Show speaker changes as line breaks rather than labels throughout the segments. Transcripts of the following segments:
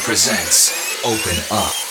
presents Open Up.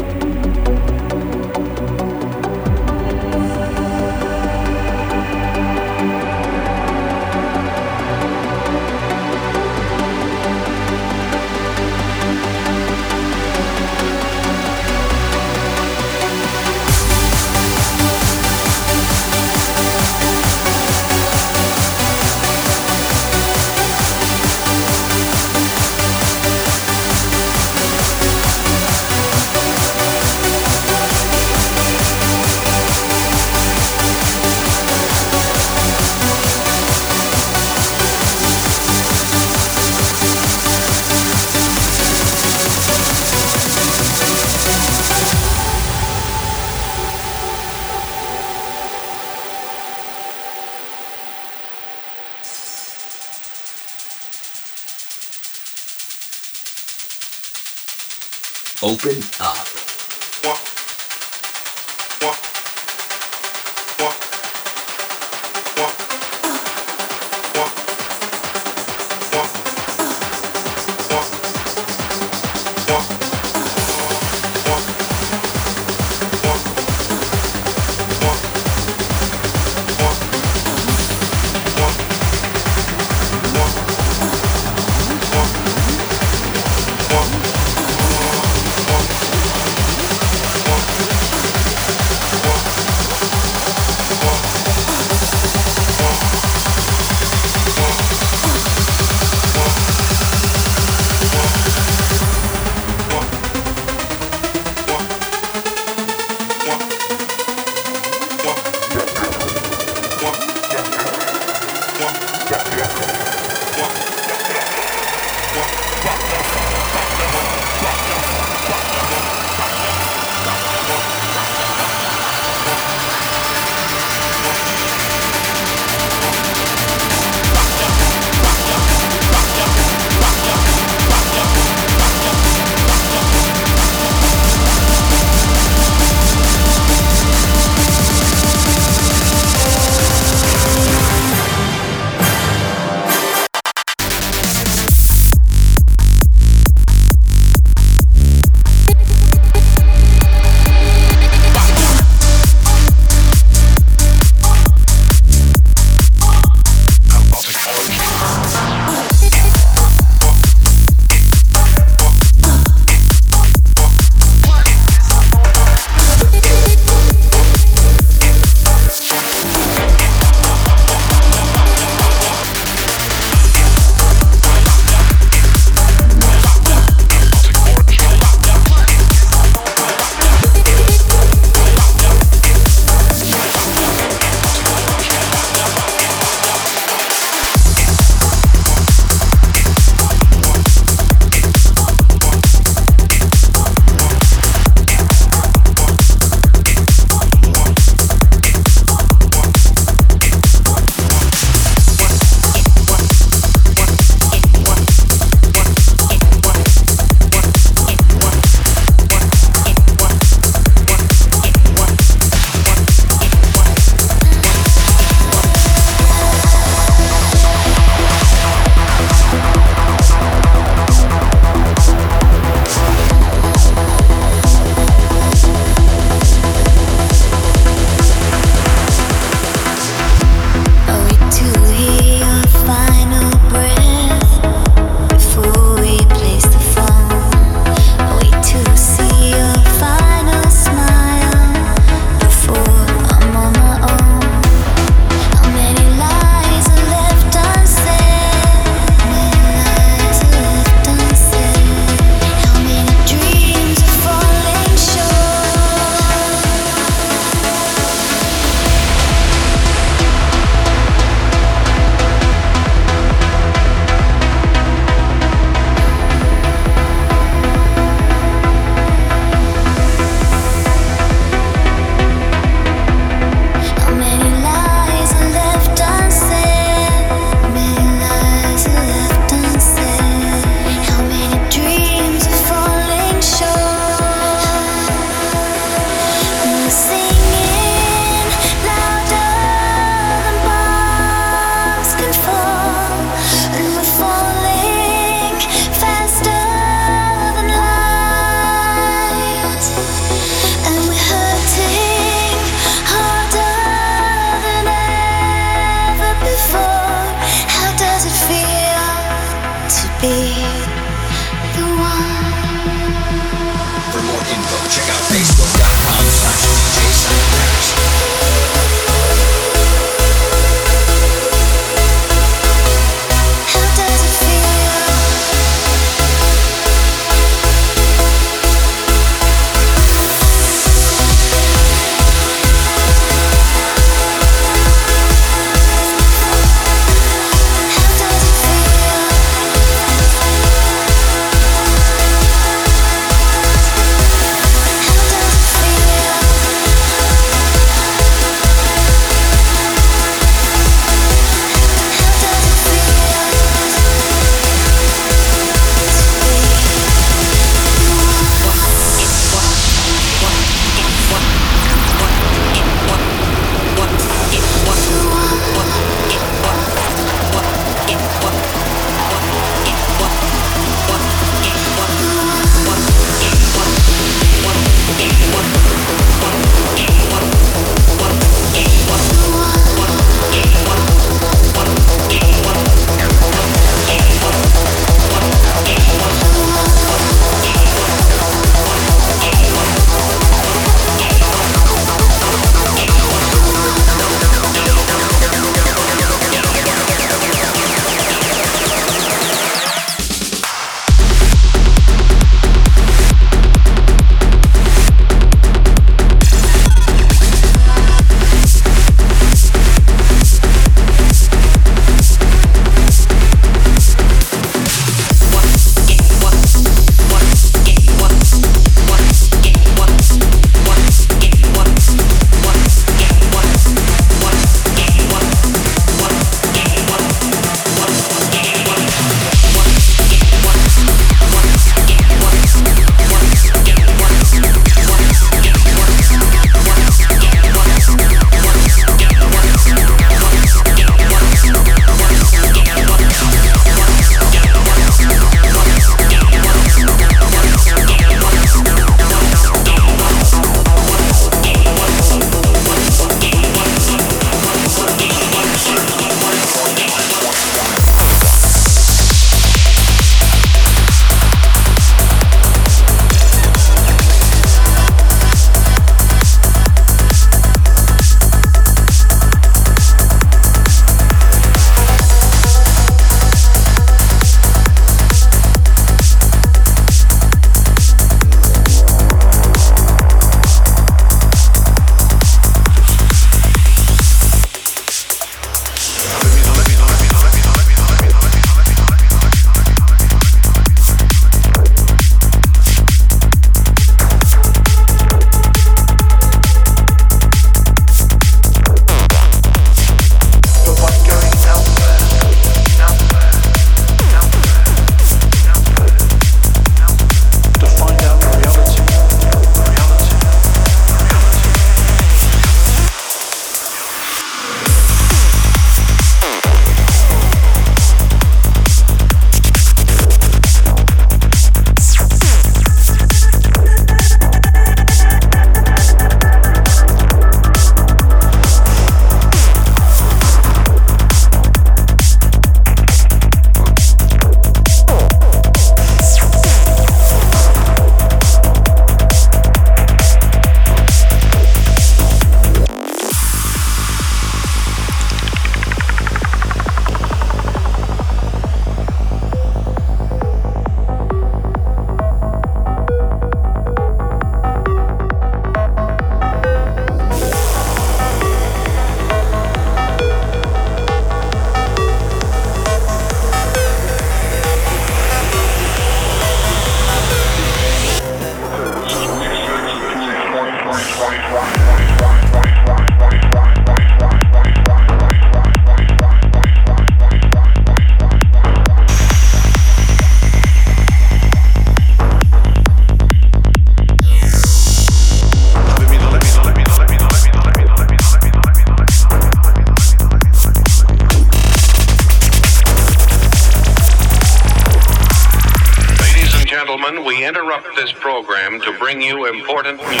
bring you important news.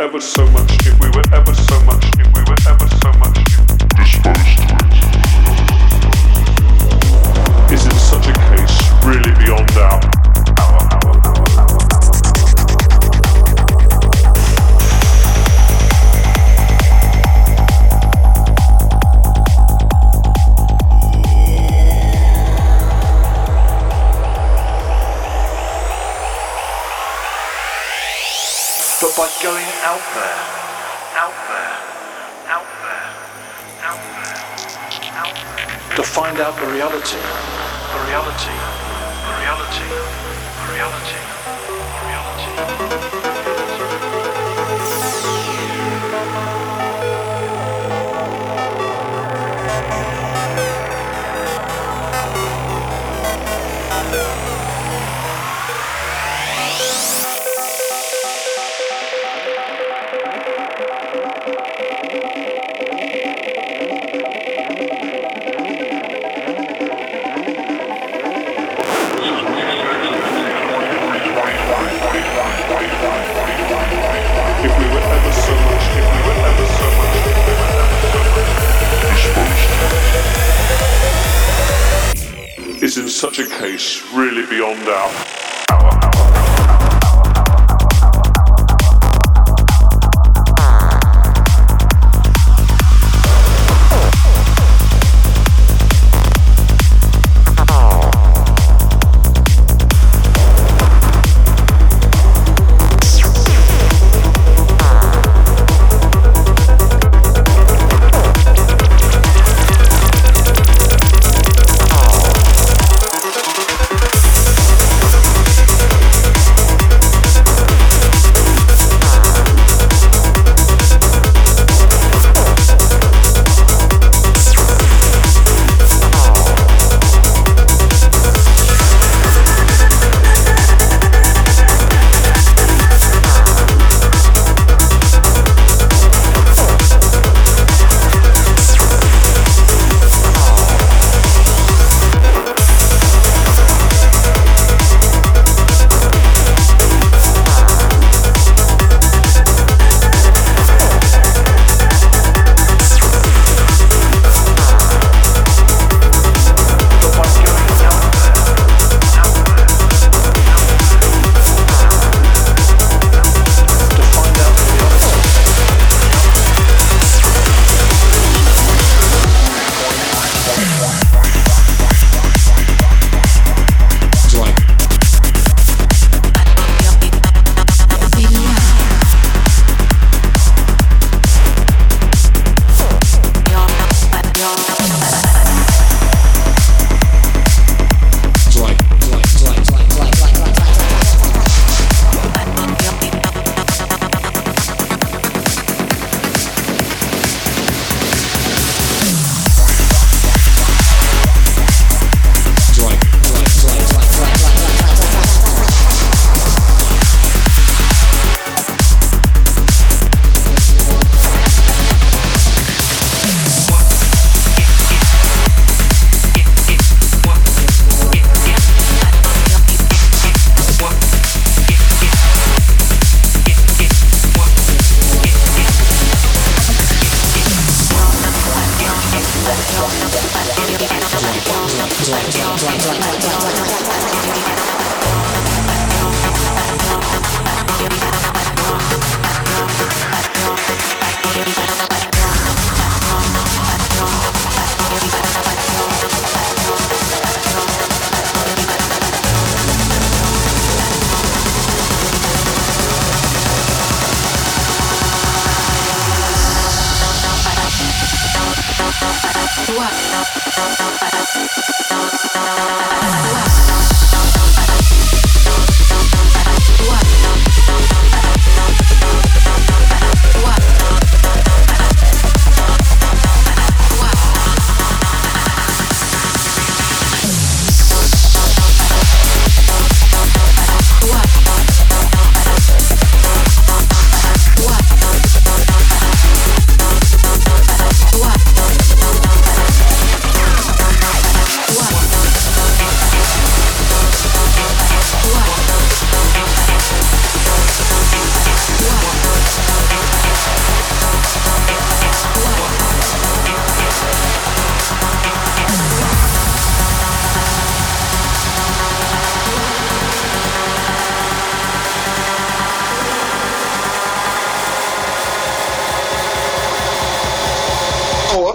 ever so much, if we were ever so much, if we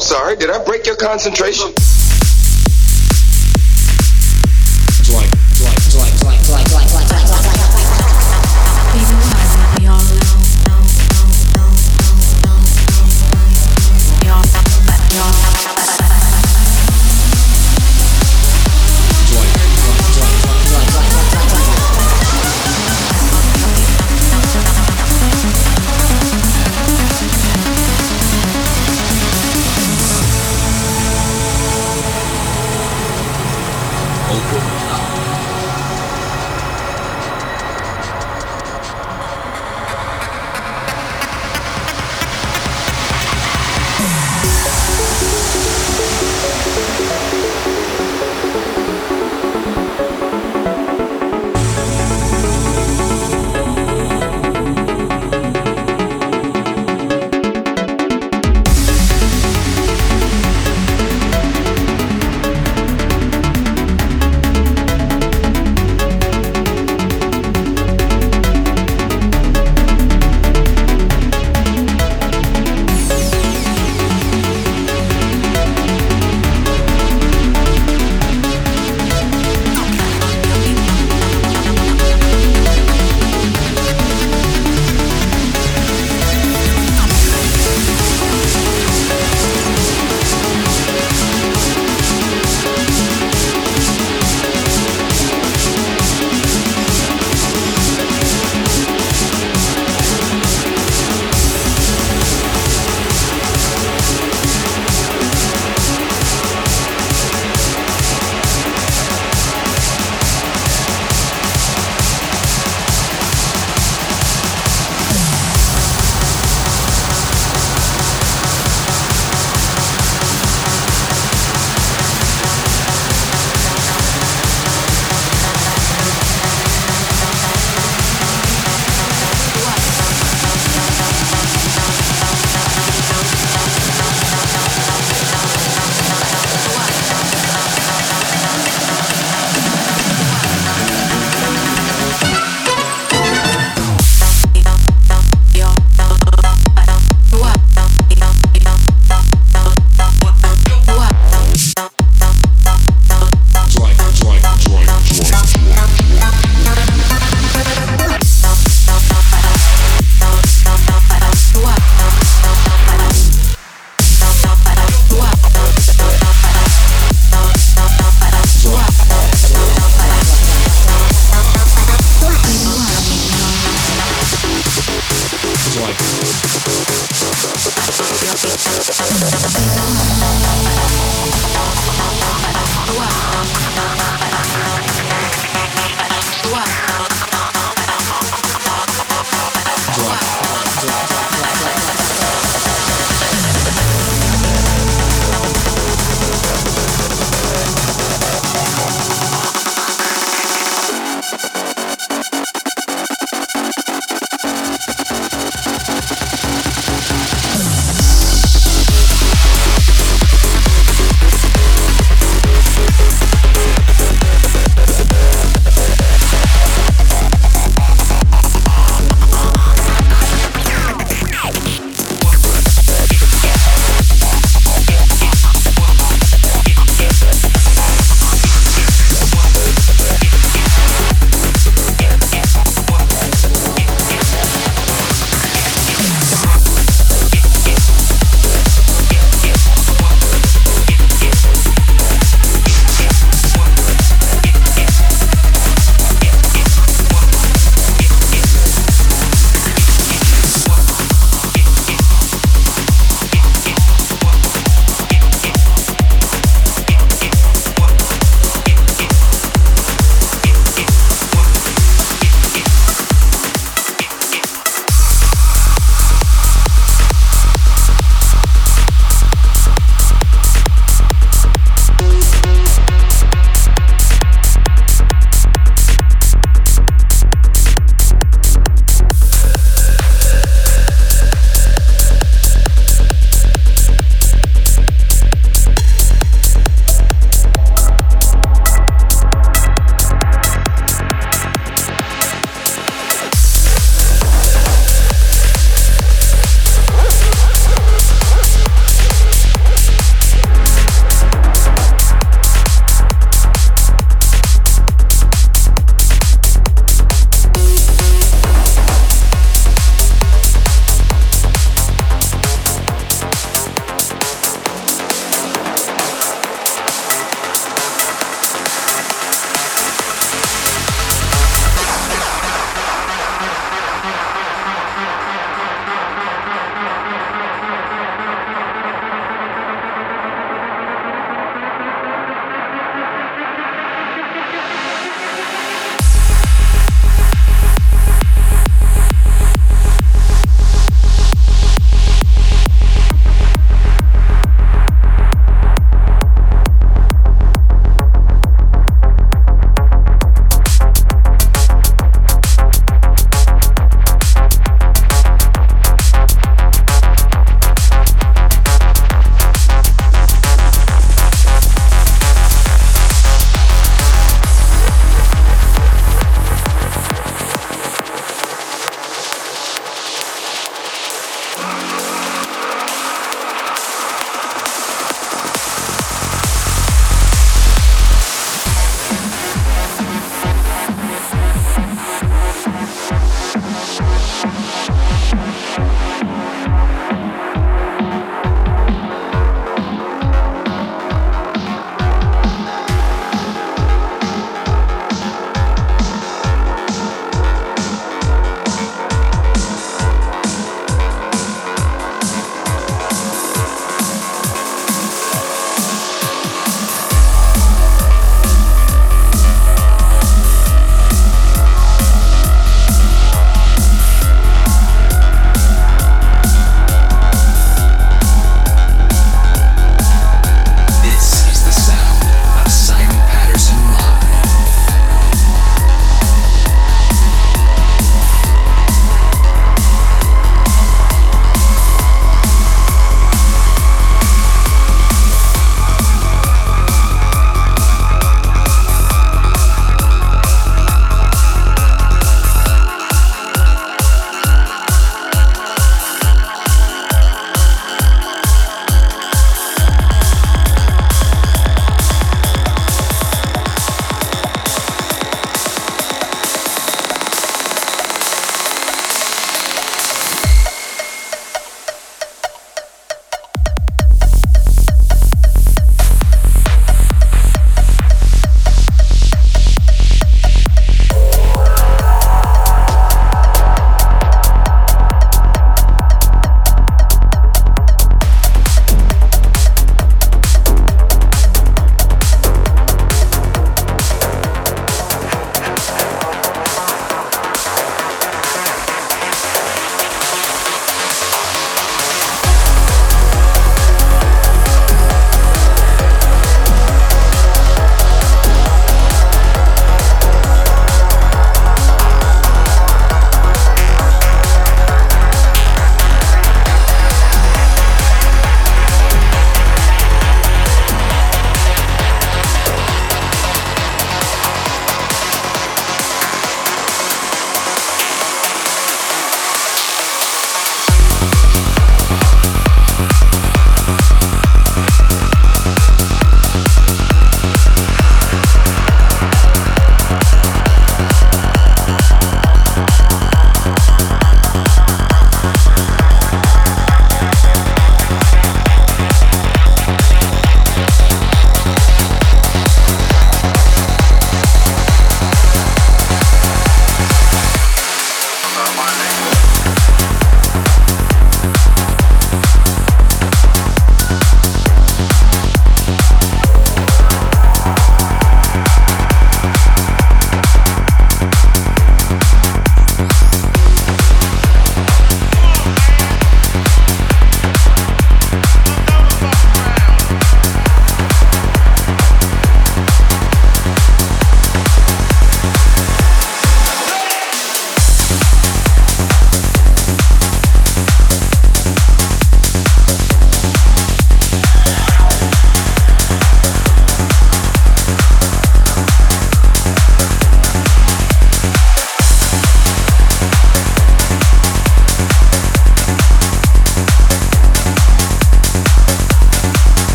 sorry. Did I break your concentration?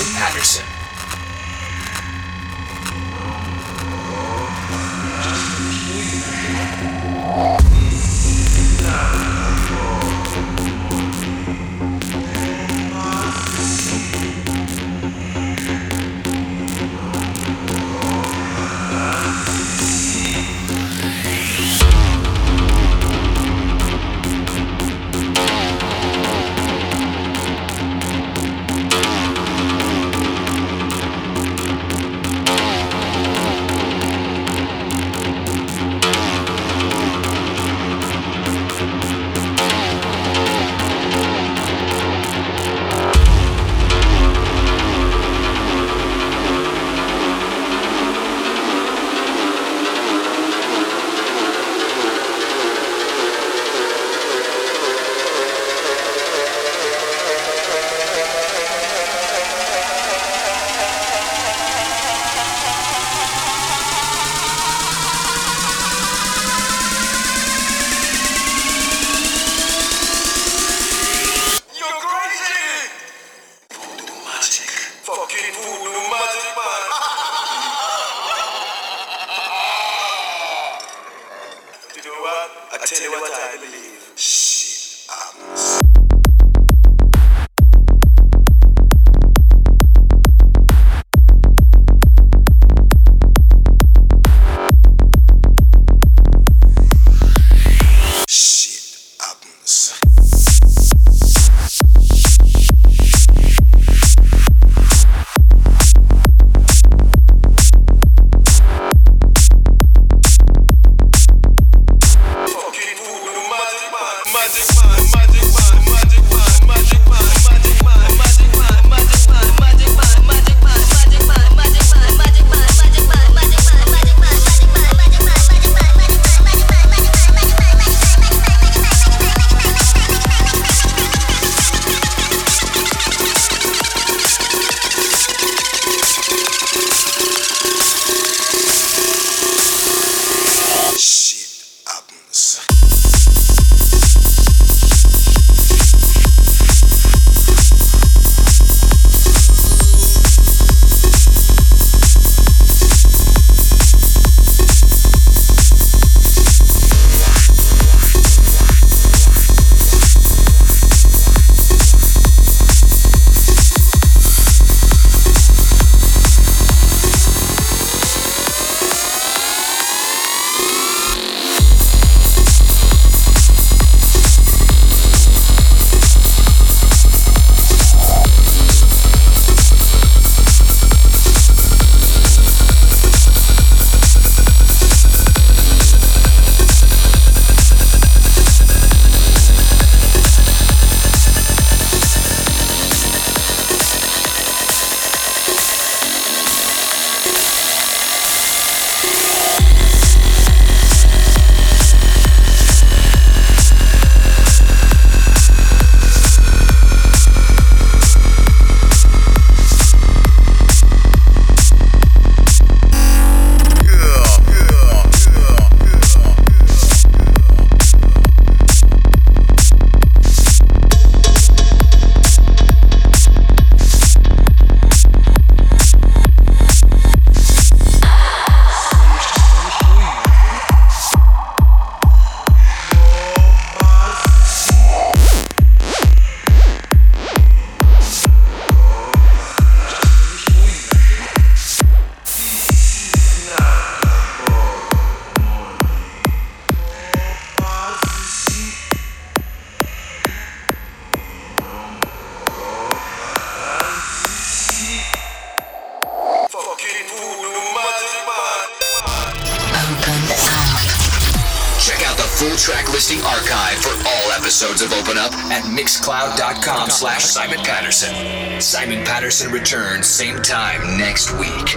Anderson. Patterson returns same time next week.